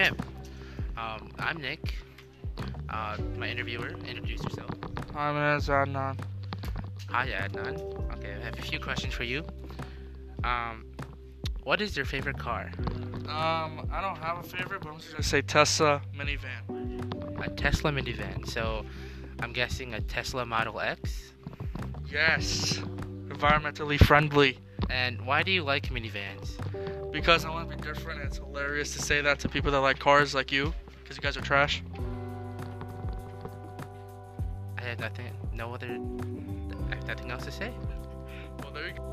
Okay. Um, I'm Nick. Uh, my interviewer. Introduce yourself. My name is Adnan. Hi, Adnan. Okay, I have a few questions for you. Um, what is your favorite car? Um, I don't have a favorite, but I'm just gonna say Tesla minivan. A Tesla minivan. So, I'm guessing a Tesla Model X. Yes, environmentally friendly. And why do you like minivans? Because I want to be different. It's hilarious to say that to people that like cars like you, because you guys are trash. I have nothing, no other, I have nothing else to say. Well, there you go.